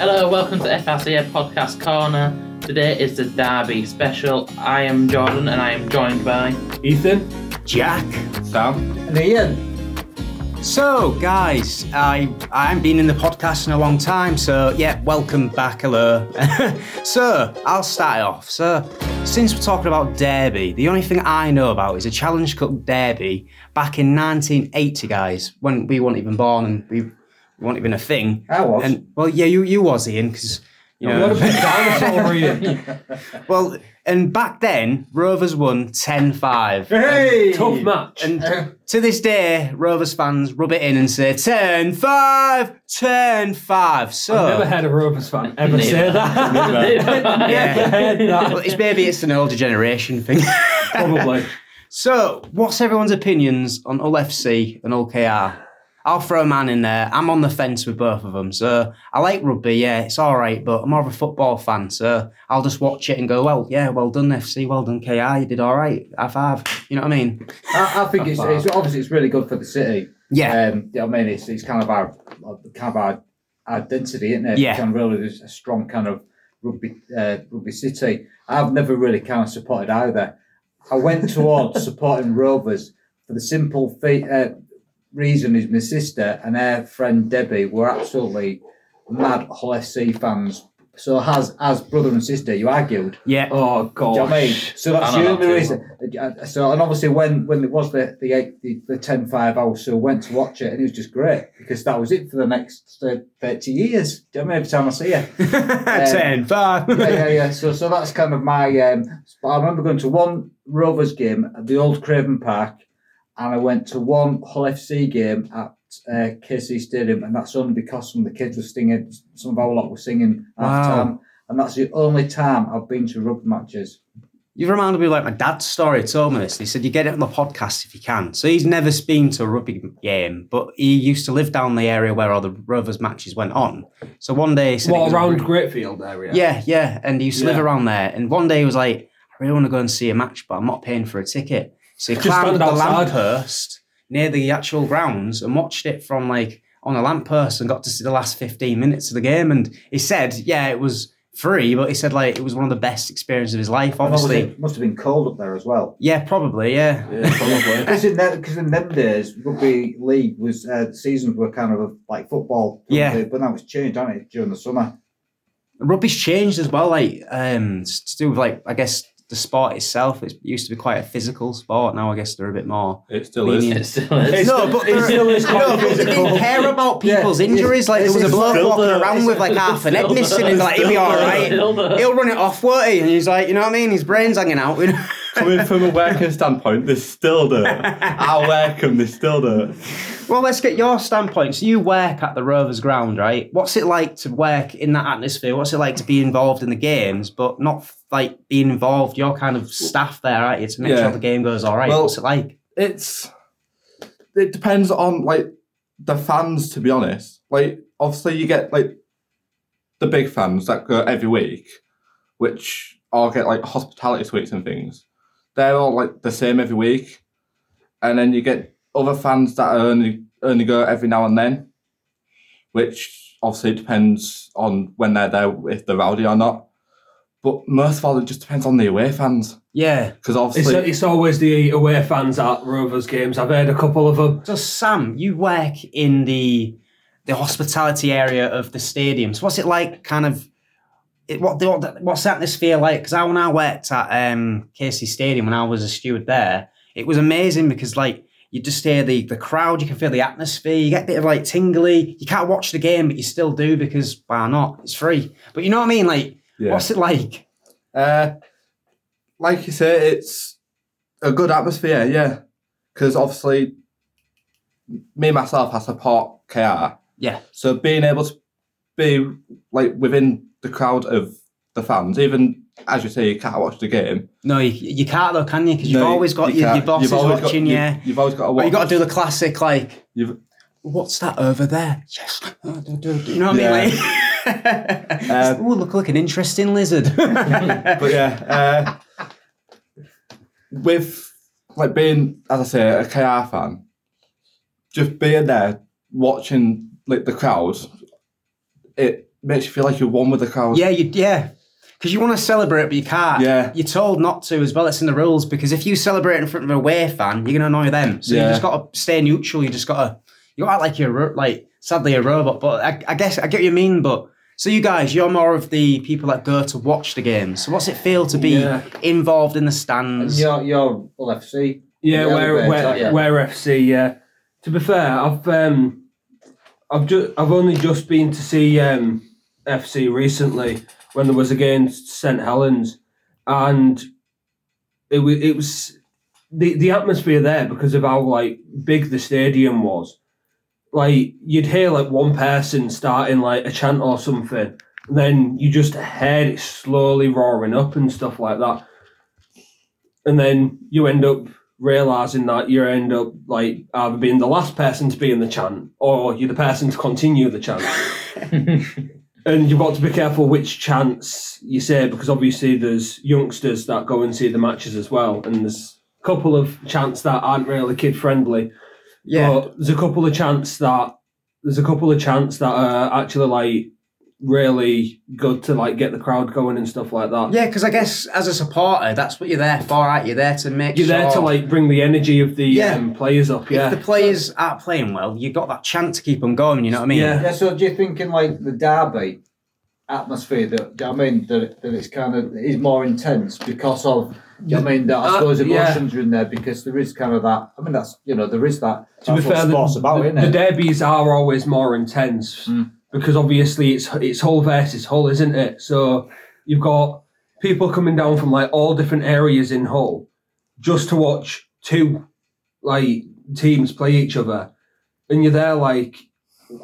Hello, welcome to FRCA Podcast Corner. Today is the Derby special. I am Jordan and I am joined by. Ethan, Jack. Sam, And Ian, So, guys, I I haven't been in the podcast in a long time, so yeah, welcome back. Hello. so, I'll start it off. So, since we're talking about Derby, the only thing I know about is a Challenge Cup Derby back in 1980, guys, when we weren't even born and we, we weren't even a thing. I was. And well, yeah, you you was Ian because you know. what a big dinosaur are you? well, and back then Rovers won 10-5. hey! Tough match. And to this day, Rovers fans rub it in and say 10 5, 10 5. So, I've never heard a Rovers fan ever Neither. say that. Yeah. Never heard well, that. it's maybe it's an older generation thing. Probably. so, what's everyone's opinions on Hull FC and Hull KR? I'll throw a man in there. I'm on the fence with both of them. So, I like rugby, yeah, it's all right, but I'm more of a football fan. So, I'll just watch it and go, well, yeah, well done, FC, well done, KR, you did all right. High five. You know what I mean? I, I think it's, it's obviously it's really good for the city. Yeah. Um, I mean, it's, it's kind of our kind of our identity, isn't it? Yeah. Kind of really a strong kind of rugby uh, rugby city. I've never really kind of supported either. I went towards supporting Rovers for the simple fe- uh, reason is my sister and her friend Debbie were absolutely mad Hull FC fans. So as as brother and sister, you argued. Yeah. Oh, Do you know what I mean? So that's the only that reason. Uh, So and obviously when when it was the the eight, the, the 10-5, I also went to watch it and it was just great because that was it for the next uh, thirty years. Do you know what I mean? Every time I see you. 10 5. yeah, yeah, yeah. So so that's kind of my. Um, but I remember going to one Rovers game at the old Craven Park, and I went to one Hull FC game at uh, KC Stadium, and that's only because some of the kids were singing. Some of our lot were singing half Wow. time, and that's the only time I've been to rugby matches. You've reminded me of like my dad's story. He told me this. He said you get it on the podcast if you can. So he's never been to a rugby game, but he used to live down the area where all the Rovers matches went on. So one day he said, it What, was- around Greatfield area? Yeah, yeah. And he used to live around there. And one day he was like, I really want to go and see a match, but I'm not paying for a ticket. So he Just climbed stand the outside. lamppost near the actual grounds and watched it from like on a lamppost and got to see the last 15 minutes of the game. And he said, yeah, it was free, but he said like it was one of the best experiences of his life. And obviously, Obviously, it must have been cold up there as well. yeah, probably, yeah. Yeah, probably. Because in, them- 'cause in them days, rugby league was uh, the seasons were kind of like football. Yeah. but now it's changed, hasn't it, during the summer? Rugby's changed as well, like um, to do with like I guess the sport itself. It used to be quite a physical sport. Now I guess they're a bit more. It still lenient. It still is. no, but it still is no, quite but they didn't care about people's yeah, injuries. Like there was a bloke walking there. around with like half an head Still missing, there. and like he'll be Still all there. right. Still there. He'll run it off, won't he? And he's like, you know what I mean? His brain's hanging out. You know? Coming from a working standpoint, there's still dirt. I work them, there's still dirt. Well, let's get your standpoint. So you work at the Rovers ground, right? What's it like to work in that atmosphere? What's it like to be involved in the games, but not like being involved? You're kind of staff there, aren't you, to make Yeah. sure the game goes all right. Well- What's it like? It's it depends on like the fans to be honest. Like obviously you get like the big fans that go every week, which all get like hospitality suites and things. They're all like the same every week. And then you get other fans that only only go every now and then. Which obviously depends on when they're there if they're rowdy or not. But most of all it just depends on the away fans. Yeah. Because It's, obviously it's always the away fans at Rovers games. I've heard a couple of them. So Sam, you work in the the hospitality area of the stadiums. What's it like? Kind of. It, what, the, what what's the atmosphere like? Because I, when I worked at um, KC Stadium when I was a steward there, it was amazing because like you just hear the the crowd, you can feel the atmosphere, you get a bit of like tingly. You can't watch the game, but you still do because why not? It's free. But you know what I mean? Like, Yeah. what's it like? Uh, like you say, it's a good atmosphere, yeah. Because obviously, me myself, I support KR. Yeah. So being able to be like within the crowd of the fans, even as you say, you can't watch the game. No, you, you can't though, can you? Because you've No, always got you your, your can't. bosses You've always got- watching you- you. You've always got to watch. you got to do the classic like. You've, what's that over there? Yes. Oh, do- do- do- You know what I mean? Like, Um, oh, look like an interesting lizard. but yeah, uh, with like being, as I say, a KR fan, just being there watching like the crowds, it makes you feel like you're one with the crowd. Yeah, you yeah. Because you want to celebrate, but you can't. Yeah. You're told not to as well. It's in the rules. Because if you celebrate in front of a away fan, you're gonna annoy them. So you just got to stay neutral. You just got to. You act like you're like sadly a robot. But I, I guess I get what you mean. But so you guys, you're more of the people that go to watch the games. So what's it feel to be Yeah. involved in the stands? you're, you're Hull FC. Yeah, Yeah, where we're- where, yeah. where FC. Yeah. To be fair, I've um, I've just I've only just been to see um, FC recently when there was against St Helens, and it was it was the the atmosphere there because of how like big the stadium was. Like you'd hear like one person starting like a chant or something, and then you just heard it slowly roaring up and stuff like that and then you end up realizing that you end up like either being the last person to be in the chant or you're the person to continue the chant. And you've got to be careful which chants you say because obviously there's youngsters that go and see the matches as well. And there's a couple of chants that aren't really kid friendly. Yeah. but there's a couple of chants that there's a couple of chants that are actually like really good to like get the crowd going and stuff like that Yeah, because I guess as a supporter, that's what you're there for, right? You're there to make You're sure there to like bring the energy of the Yeah. um, players up. Yeah, if the players aren't playing well, you've got that chance to keep them going. You know what I mean? Yeah. Yeah, so do you think in like the derby atmosphere that, do you know I mean, that, that it's kind of, is more intense because of, do you know I mean, that I Uh, suppose yeah. emotions are in there because there is kind of that, I mean, that's, you know, there is that, to be fair, sports the, about, the, isn't the it? derbies are always more intense Mm. Because obviously it's it's Hull versus Hull, isn't it? So you've got people coming down from like all different areas in Hull just to watch two like teams play each other, and you're there like,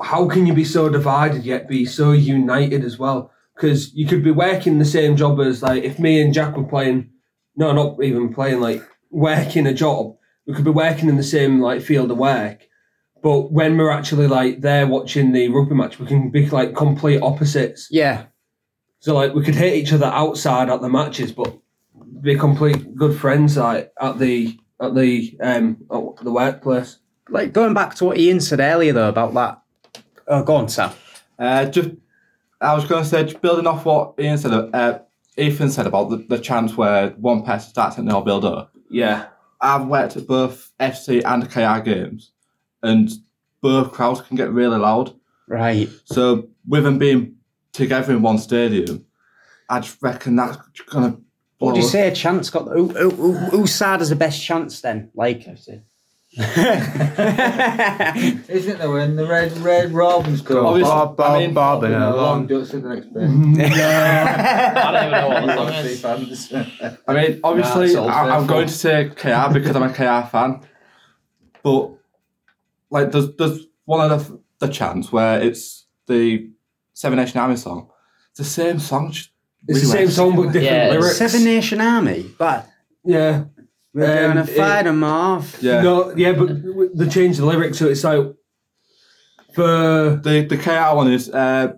how can you be so divided yet be so united as well? Because you could be working the same job as like if me and Jack were playing, no, not even playing like working a job. We could be working in the same like field of work, but when we're actually like there watching the rugby match, we can be like complete opposites. Yeah. So like we could hit each other outside at the matches, but be complete good friends like at the at the um at the workplace. Like going back to what Ian said earlier though about that. Oh, go on, Sam. Uh, just, I was going to say, just building off what Ian said, uh, Ethan said about the, the chance where one person starts and they'll build up. Yeah, I've worked at both FC and KR games, and both crowds can get really loud. Right. So with them being together in one stadium, I just reckon that's gonna. What blow would you up. say a chance got? Who, who, who, whose side has the best chance then? Like. I see. Isn't there when the red, red robins go? Obviously, Bob, I Bob, mean, Bob, and Long, a long long. ducks in the next bit. I don't even know what the song is. fans. I mean, obviously, it's all I, I'm going to say KR because I'm a KR fan, but like, there's there's one of the the chants where it's the Seven Nation Army song. It's the same song. just it's the same song but different Yeah, lyrics. Seven Nation Army, but Yeah, we're Um, gonna it- fight them off. Yeah. no, yeah, but w- they changed the lyrics so it's like for The the KR one is uh,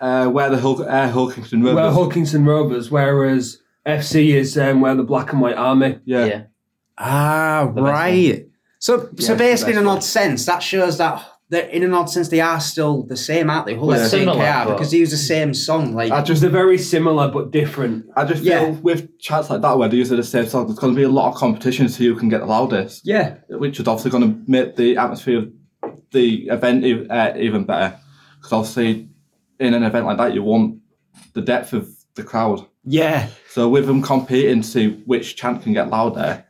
uh, where the Hulk, uh, Hull Kingston Rovers. where Hull Kingston Rovers, whereas FC is um, where the Black and White Army. yeah. Yeah. Ah, best right. So, so basically, in an odd sense, that shows that they're, in an odd sense they are still the same, aren't they? Hull Yeah. FC and Similar, KR, because they use the same song. Like, I Just just they're very similar but different. I just Yeah. feel with chants like that where they use the same song, there's going to be a lot of competition to see who can get the loudest, yeah, which is obviously going to make the atmosphere of the event uh, even better. Because obviously, in an event like that, you want the depth of the crowd. yeah, So with them competing to see which chant can get louder,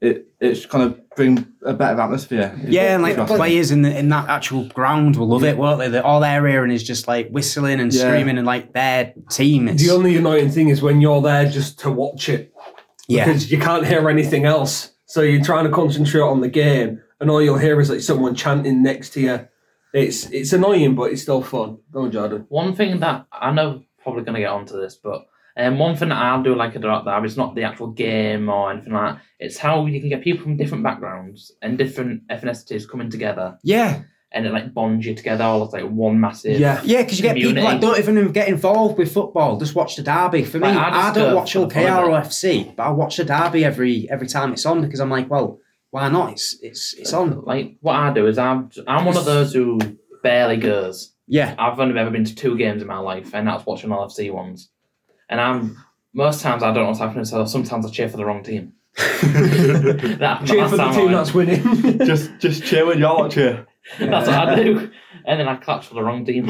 it it's kind of bring a better atmosphere. yeah, and like the players in the, in that actual ground will love it, won't they? They're, all they're hearing is just like whistling and Yeah. screaming and like their team. It's, The only annoying thing is when you're there just to watch it yeah, because you can't hear anything else. So you're trying to concentrate on the game, and all you'll hear is like someone chanting next to you. It's it's annoying, but it's still fun. Go on, Jordan. One thing that I know probably going to get onto this, but um, one thing that I do like about that is not the actual game or anything like that. It's how you can get people from different backgrounds and different ethnicities coming together, yeah, and it like bonds you together all as like one massive. Yeah. yeah. Because you get people Community. that don't even get involved with football. Just watch the derby. For me, Like, I I, don't watch for the Hull fun of KR or. FC, but I watch the derby every every time it's on because I'm like, well, why not? It's it's it's on. Like what I do is I'm I'm one of those who barely goes. Yeah. I've only ever been to two games in my life, and that's watching LFC ones. And I'm most times I don't know what's happening, so sometimes I cheer for the wrong team. that, Cheer for the team I- that's winning. just just cheer when y'all not cheer. That's what I do. And then I clap for the wrong team.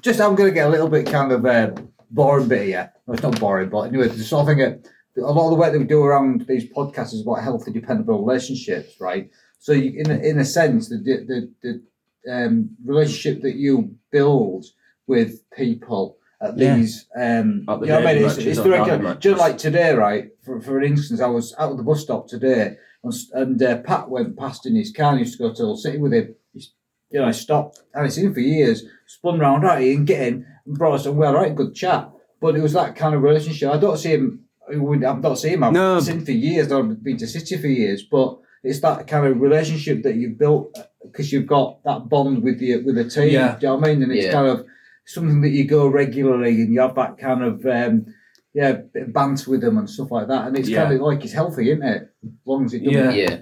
Just, I'm going to get a little bit kind of uh, boring bit here. No, it's not boring, but anyway, the sort of thing. that- A lot of the work that we do around these podcasts is about healthy, dependable relationships, right? So, you, in a, in a sense, the the the um, relationship that you build with people at Yeah. these, um, At the you know what I mean? It's, it's or very derby kind matches. just like today, right? For for instance, I was out at the bus stop today, and, and uh, Pat went past in his car. and I used to go to Hull City with him. He's, you know, I stopped. I haven't seen him for years. Spun round, right, and get in and brought us somewhere, right, good chat. But it was that kind of relationship. I don't see him. I I've not seen him. I've No. seen him for years. I've been to City for years, but it's that kind of relationship that you've built because you've got that bond with the with the team. Yeah. Do you know what I mean? And it's Yeah. kind of something that you go regularly and you have that kind of um, yeah bit of banter with them and stuff like that. And it's Yeah. kind of like it's healthy, isn't it? As long as it doesn't. Yeah. yeah.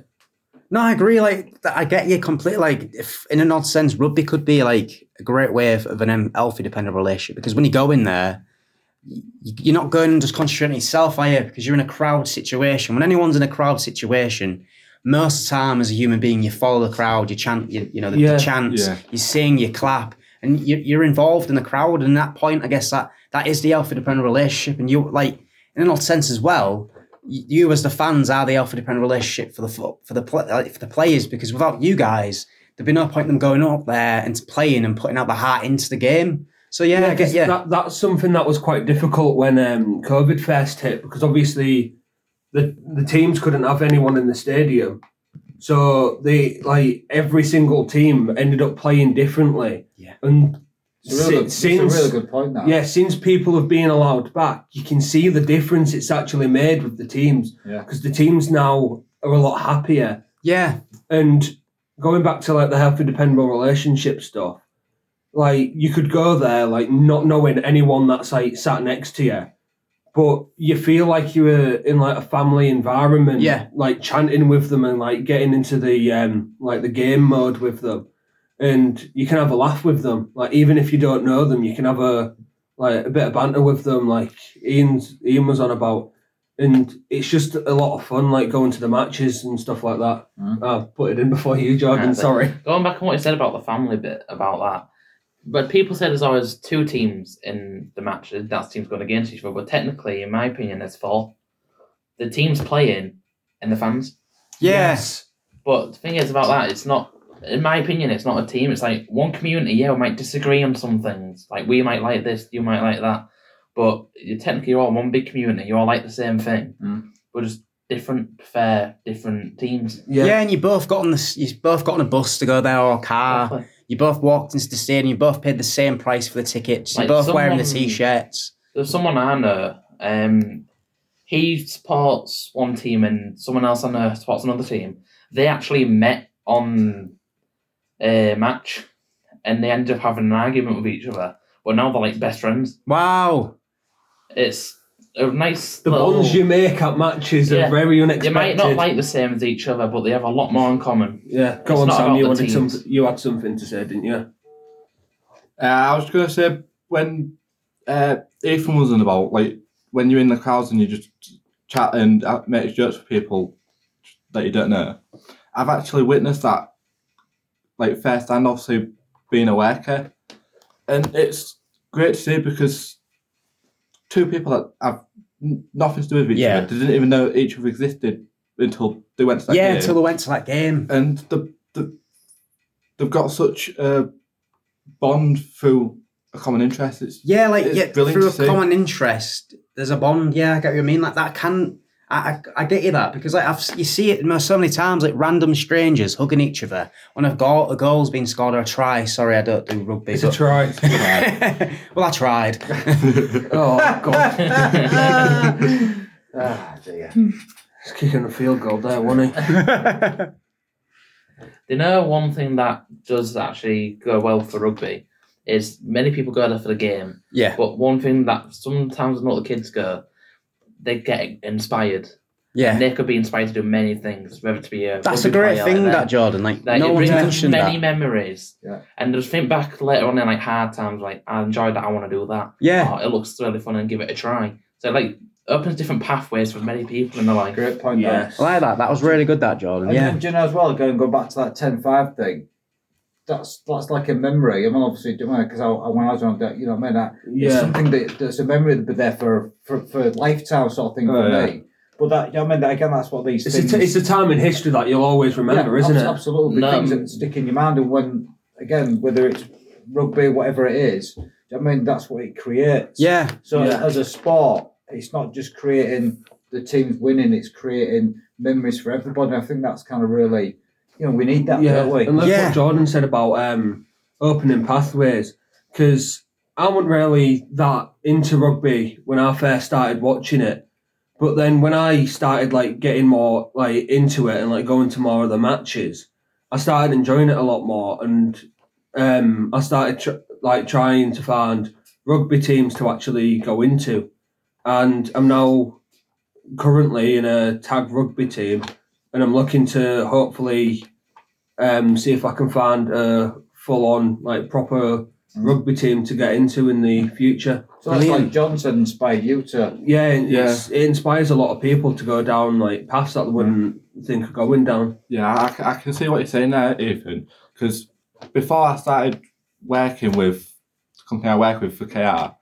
No, I agree. Like, I get you completely. Like, if in an odd sense, rugby could be like a great way of, of an healthy dependent relationship because when you go in there, you're not going and just concentrating on yourself, are you? Because you're in a crowd situation. When anyone's in a crowd situation, most of the time as a human being, you follow the crowd, you chant, you, you know, the, Yeah. the chants, Yeah. you sing, you clap, and you, you're involved in the crowd. And at that point, I guess that that is the alpha dependent relationship. And you like, in an odd sense as well, you as the fans are the alpha dependent relationship for the for the for the players because without you guys there'd be no point in them going up there and playing and putting out the heart into the game. So yeah, I guess yeah, That, that's something that was quite difficult when um, COVID first hit because obviously the the teams couldn't have anyone in the stadium, so they like every single team ended up playing differently. Yeah. and It's a really, good, si- it's a since really good point. That. yeah, since people have been allowed back, you can see the difference it's actually made with the teams Yeah. because the teams now are a lot happier. yeah, And going back to like the healthy dependable relationship stuff, like you could go there like not knowing anyone that's like sat next to you, but you feel like you were in like a family environment, Yeah. like chanting with them and like getting into the um like the game mode with them, and you can have a laugh with them. Like even if you don't know them, you can have a like a bit of banter with them. Like Ian's Ian was on about. And it's just a lot of fun, like going to the matches and stuff like that. Mm. I'll put it in before you, Jordan. Yeah, Sorry. Going back on what you said about the family bit about that, but people say there's always two teams in the match. That's teams going against each other. But technically, in my opinion, there's four. The teams playing and the fans. yes, But the thing is about that, it's not. In my opinion, it's not a team. It's like one community. Yeah, we might disagree on some things. Like we might like this, you might like that. But you're technically, you're all one big community. You all like the same thing. Mm. We're just different, fair, different teams. yeah, and you both got on this, you both got on a bus to go there or a car. You both walked into the stadium. You both paid the same price for the tickets. You're Like both wearing the t-shirts. There's someone I know. Um, he supports one team and someone else I know supports another team. They actually met on a match, and they ended up having an argument with each other. But now they're like best friends. Wow. It's a nice. The little, bonds you make at matches Yeah. are very unexpected. They might not like the same as each other, but they have a lot more in common. yeah, go It's on, Sam. You wanted teams. something. You had something to say, didn't you? Uh, I was gonna say when uh, Ethan was on about like when you're in the crowds and you just chat and uh, make jokes with people that you don't know. I've actually witnessed that like first and obviously being a worker, and it's great to see because two people that have nothing to do with each Yeah. other didn't even know each other existed until they went to that yeah, game until they went to that game. and the, the they've got such a bond through a common interest. It's Yeah, like yeah, through a see. common interest, there's a bond. Yeah, I get what you mean. Like that can, I, I, I get you that because like I've you see it so many times, like random strangers hugging each other when a goal a goal's been scored or a try. Sorry, I don't do rugby. It's a try. well, I tried. oh god, Ah, dear. he's kicking a field goal there, wasn't he? You know, one thing that does actually go well for rugby is many people go there for the game, yeah, but one thing that sometimes not the kids go, they get inspired. Yeah. And they could be inspired to do many things, whether to be a That's a great thing, like that Jordan. Like, Like, no it one's mentioned many that. memories. Yeah. And just think back later on in like hard times, like I enjoyed that, I want to do that. Yeah. Oh, it looks really fun and give it a try. So like opens different pathways for many people in their life. Great point. Dan. Yes. I like that. That was really good, that Jordan. And, Yeah. and do you know as well, going go back to that 10-5 thing, that's that's like a memory. I mean, obviously, because I, I, when I was on that, you know, I mean, that it's something that that's a memory that'll be there for for, for a lifetime sort of thing Oh, for yeah. me. But that, you know, I mean, that, again, that's what these It's things. a, t- it's a time in history that you'll always remember, Yeah, isn't abs- it? Absolutely, No. things that stick in your mind, and when again, whether it's rugby, whatever it is, do you know what I mean, that's what it creates. Yeah. So Yeah. as a sport, it's not just creating the teams winning; it's creating memories for everybody. I think that's kind of really, you know, we need that, yeah, don't we? and that's Yeah. what Jordan said about um, opening pathways. Because I wasn't really that into rugby when I first started watching it, but then when I started like getting more like into it and like going to more of the matches, I started enjoying it a lot more, and um, I started tr- like trying to find rugby teams to actually go into, and I'm now currently in a tag rugby team, and I'm looking to hopefully um, see if I can find a full on like proper rugby team to get into in the future. So that's Brilliant. like Johnson inspired you to. Yeah, and it's, it inspires a lot of people to go down like paths that they wouldn't think of going down. Yeah, I can see what you're saying there, Ethan. Because before I started working with the company I work with for KR,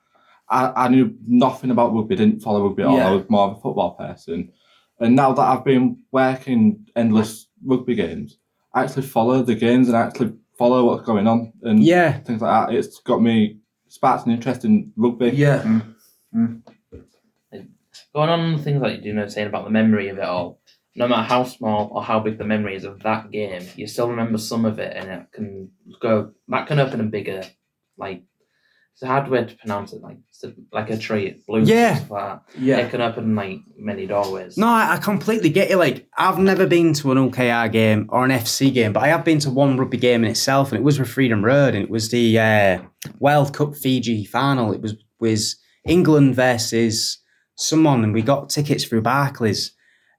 I, I knew nothing about rugby, didn't follow rugby at all. Yeah. I was more of a football person. And now that I've been working endless rugby games, I actually follow the games and actually follow what's going on and Yeah. things like that. It's got me sparked an interest in rugby. Yeah, mm. Mm. Going on things like you know saying about the memory of it all. No matter how small or how big the memory is of that game, you still remember some of it, and it can go. That can open a bigger, like, it's a hard way to pronounce it. Like, a- like a tree, blue. Yeah. stuff like yeah. It can open like many doorways. No, I, I completely get you. Like, I've never been to an OKR game or an FC game, but I have been to one rugby game in itself, and it was with Freedom Road, and it was the uh, World Cup Fiji final. It was was England versus someone, and we got tickets through Barclays.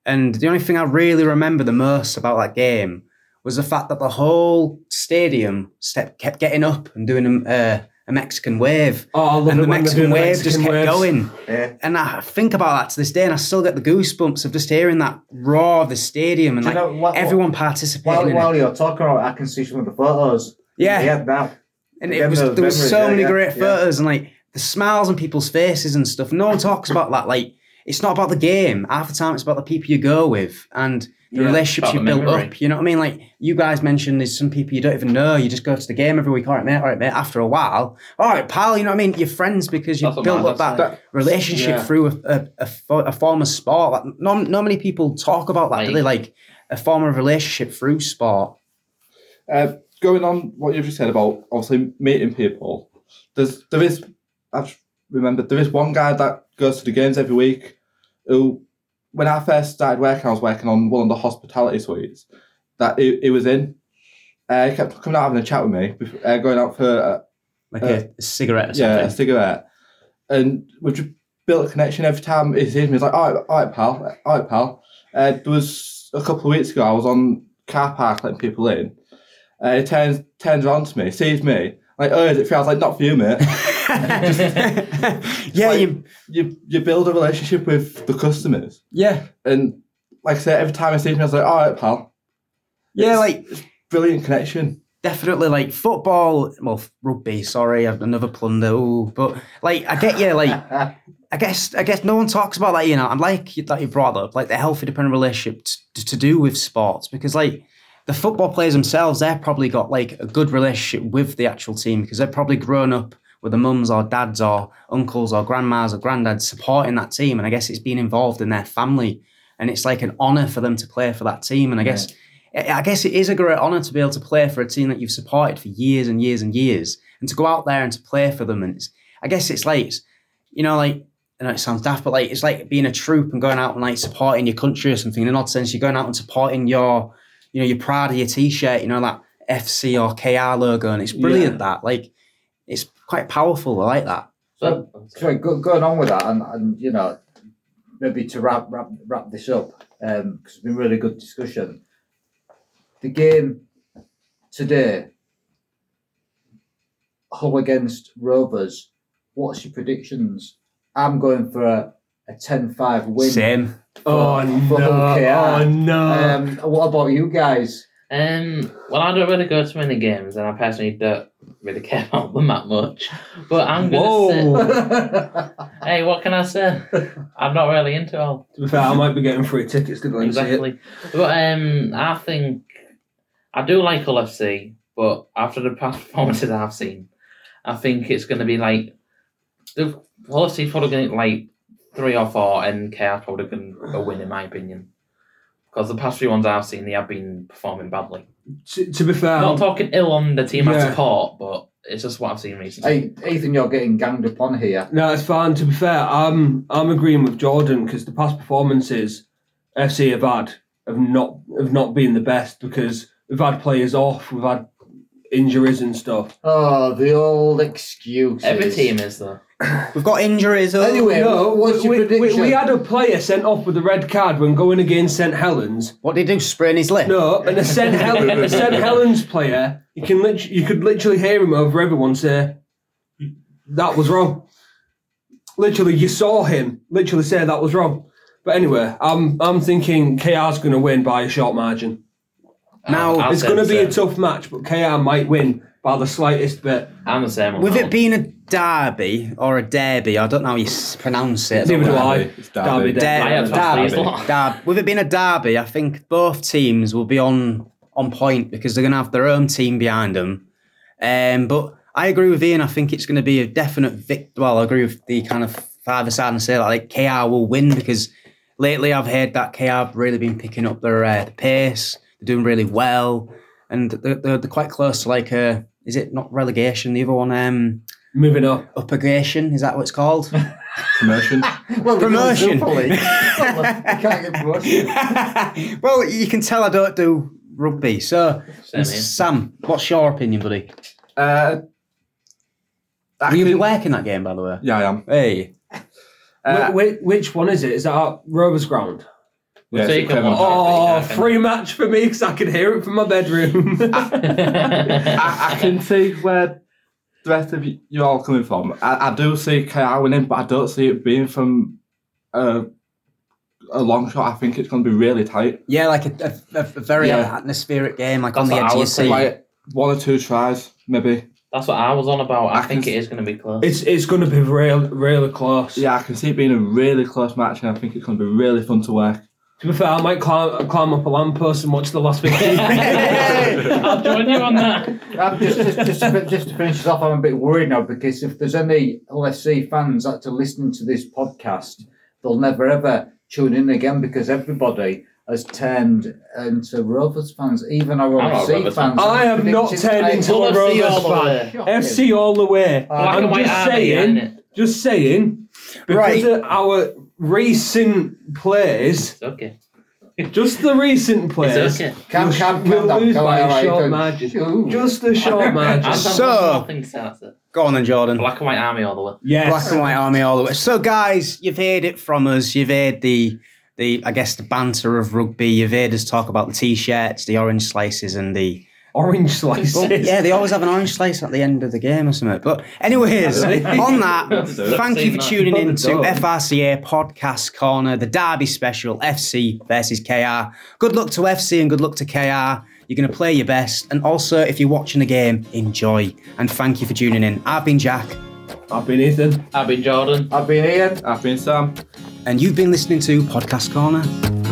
And the only thing I really remember the most about that game was the fact that the whole stadium kept getting up and doing a, uh, a Mexican wave, Oh, I love and the when they Mexican wave just kept waves. going. Yeah. And I think about that to this day, and I still get the goosebumps of just hearing that roar of the stadium and Do you like know what- everyone participating While, while you're talking about it, I can see some of the photos. Yeah, Yeah, now. and it was those there was so yeah, many yeah, great yeah. photos and like the smiles on people's faces and stuff. No one talks about that. Like it's not about the game. Half the time, it's about the people you go with and the Yeah, relationships you built memory. up. You know what I mean? Like you guys mentioned, there's some people you don't even know. You just go to the game every week. All right, mate. All right, mate. After a while, all right, pal. You know what I mean? You're friends because you've built up dad that relationship Yeah. through a, a, a, a form of sport. Like, not, not many people talk about that, do they? Like a form of relationship through sport. Uh, going on what you've just said about obviously meeting people, there's there is I've remembered there is one guy that goes to the games every week who when I first started working I was working on one of the hospitality suites that it, he was in. Uh, he kept coming out having a chat with me, bef- uh, going out for uh, Like Uh, a, a cigarette or something. yeah, a cigarette. And we've just built a connection every time he sees me. He's like, all right, all right, pal, all right, pal. Uh, there was a couple of weeks ago, I was on car park letting people in. Uh, he turns, turns around to me, sees me, like, oh, it feels like not for you, mate. yeah, like- you, you, you build a relationship with the customers. yeah, And like I said, every time I see me, I was like, all right, pal. yeah. It's- Like it's brilliant connection. definitely like football. Well, rugby. Sorry, another plunder. Ooh, but like I get you. Like I guess I guess no one talks about that. You know, and like that you brought up, like the healthy dependent relationship to, to do with sports because like. The football players themselves, they've probably got like a good relationship with the actual team because they've probably grown up with the mums or dads or uncles or grandmas or granddads supporting that team. And I guess it's being involved in their family. And it's like an honour for them to play for that team. And I guess I I guess it is a great honour to be able to play for a team that you've supported for years and years and years, and to go out there and to play for them. And it's, I guess it's like, you know, like I know it sounds daft, but like it's like being a troop and going out and like supporting your country or something. In an odd sense, you're going out and supporting your, you know, you're proud of your t-shirt. You know that FC or KR logo, and it's brilliant. That like, it's quite powerful. I like that. So, Sorry, go, going on with that, and, and you know, maybe to wrap wrap wrap this up. because it's been really good discussion. The game today, Hull against Rovers. What's your predictions? I'm going for a, a 10-5 win. Same. Oh for no! KR. Oh no! Um, what about you guys? Um, well, I don't really go to many games, and I personally don't really care about them that much. But I'm gonna say, hey, what can I say? I'm not really into all to be fair, I might be getting free tickets to go and see it. exactly. But um, I think I do like LFC, but after the past performances I've seen, I think it's going to be like the Hull FC probably going to like three or four, and KR probably going to win in my opinion. Because the past few ones I've seen, they have been performing badly. To, to be fair, Not um, talking ill on the team I Yeah. support, but it's just what I've seen recently. Hey, Ethan, you're getting ganged upon here. No, it's fine. To be fair, I'm I'm agreeing with Jordan because the past performances FC have had have not have not been the best because we've had players off, we've had injuries and stuff. Oh, the old excuses. Every team is though. We've got injuries. Oh. Anyway, what's your we, we, prediction? we had a player sent off with a red card when going against St Helens. What did he do? Sprain his lip? No, and a St Hel- a St Helens player, you can lit- you could literally hear him over everyone say, "That was wrong." Literally, you saw him literally say that was wrong. But anyway, I'm I'm thinking KR's going to win by a short margin. Now, I'll it's say going to the be a same. tough match, but KR might win by the slightest bit. I'm the same. on With that it one. being a derby or a derby, I don't know how you s- pronounce it. Neither do I. It's Derby. Derby, Der- I have derby. to say Derby. With it being a derby, I think both teams will be on on point because they're going to have their own team behind them. Um, but I agree with Ian. I think it's going to be a definite vic. Well, I agree with the kind of father side and say that like KR will win because lately I've heard that KR have really been picking up their uh, pace. They're doing really well, and they're, they're, they're quite close to like uh is it not relegation? The other one, um, Moving up. upgradation. Is that what it's called? Promotion. well, Promotion. Super Well, can't get promotion. well, you can tell I don't do rugby. So, Sam, what's your opinion, buddy? Uh, Will you be working that game, by the way? yeah, I am. Hey, Uh, which, which one is it? Is that at Rovers Ground? Yeah, So it's you can Oh, I free match for me because I can hear it from my bedroom. I, I can see where the rest of you, you all coming from. I, I do see KR winning, but I don't see it being from a, a long shot. I think it's going to be really tight. yeah, like a, a, a very Yeah. atmospheric game, like on That's the what edge I of your was seat. Like one or two tries, maybe. That's what I was on about. I, I think can it going to be close. it's it's going to be real, really close. Yeah, I can see it being a really close match, and I think it's going to be really fun to work. To be fair, I might climb, climb up a lamppost and watch the last 15 I'll join you on that. Um, just, just, just, to, fin- just to finish this off, I'm a bit worried now because if there's any LFC fans that are listening to this podcast, they'll never ever tune in again because everybody has turned into Rovers fans, even our I'm not a LFC Rovers fans. I have not Predicted turned today. into a Well, Rovers all the fan. way. FC all the way. Black I'm and white just army, saying, it? just saying, because Right. of our recent plays, It's okay. just the recent plays, It's okay. Calm, we'll, calm, we'll down. lose Go by on, a all short right, margin. Shoo. Just a short margin. I've So- got nothing to it. Go on then, Jordan. Black and white army all the way. yes. Black and White Army all the way. So, guys, you've heard it from us. You've heard the, the I guess, the banter of rugby. You've heard us talk about the t-shirts, the orange slices, and the Orange slices. Well, yeah, they always have an orange slice at the end of the game or something. But anyways, on that, thank you for tuning in to FRCA Podcast Corner, the Derby Special, FC versus KR. Good luck to FC and good luck to KR. You're going to play your best. And also, if you're watching the game, enjoy. And thank you for tuning in. I've been Jack, I've been Ethan. I've been Jordan. I've been Ian. I've been Sam. and you've been listening to Podcast Corner.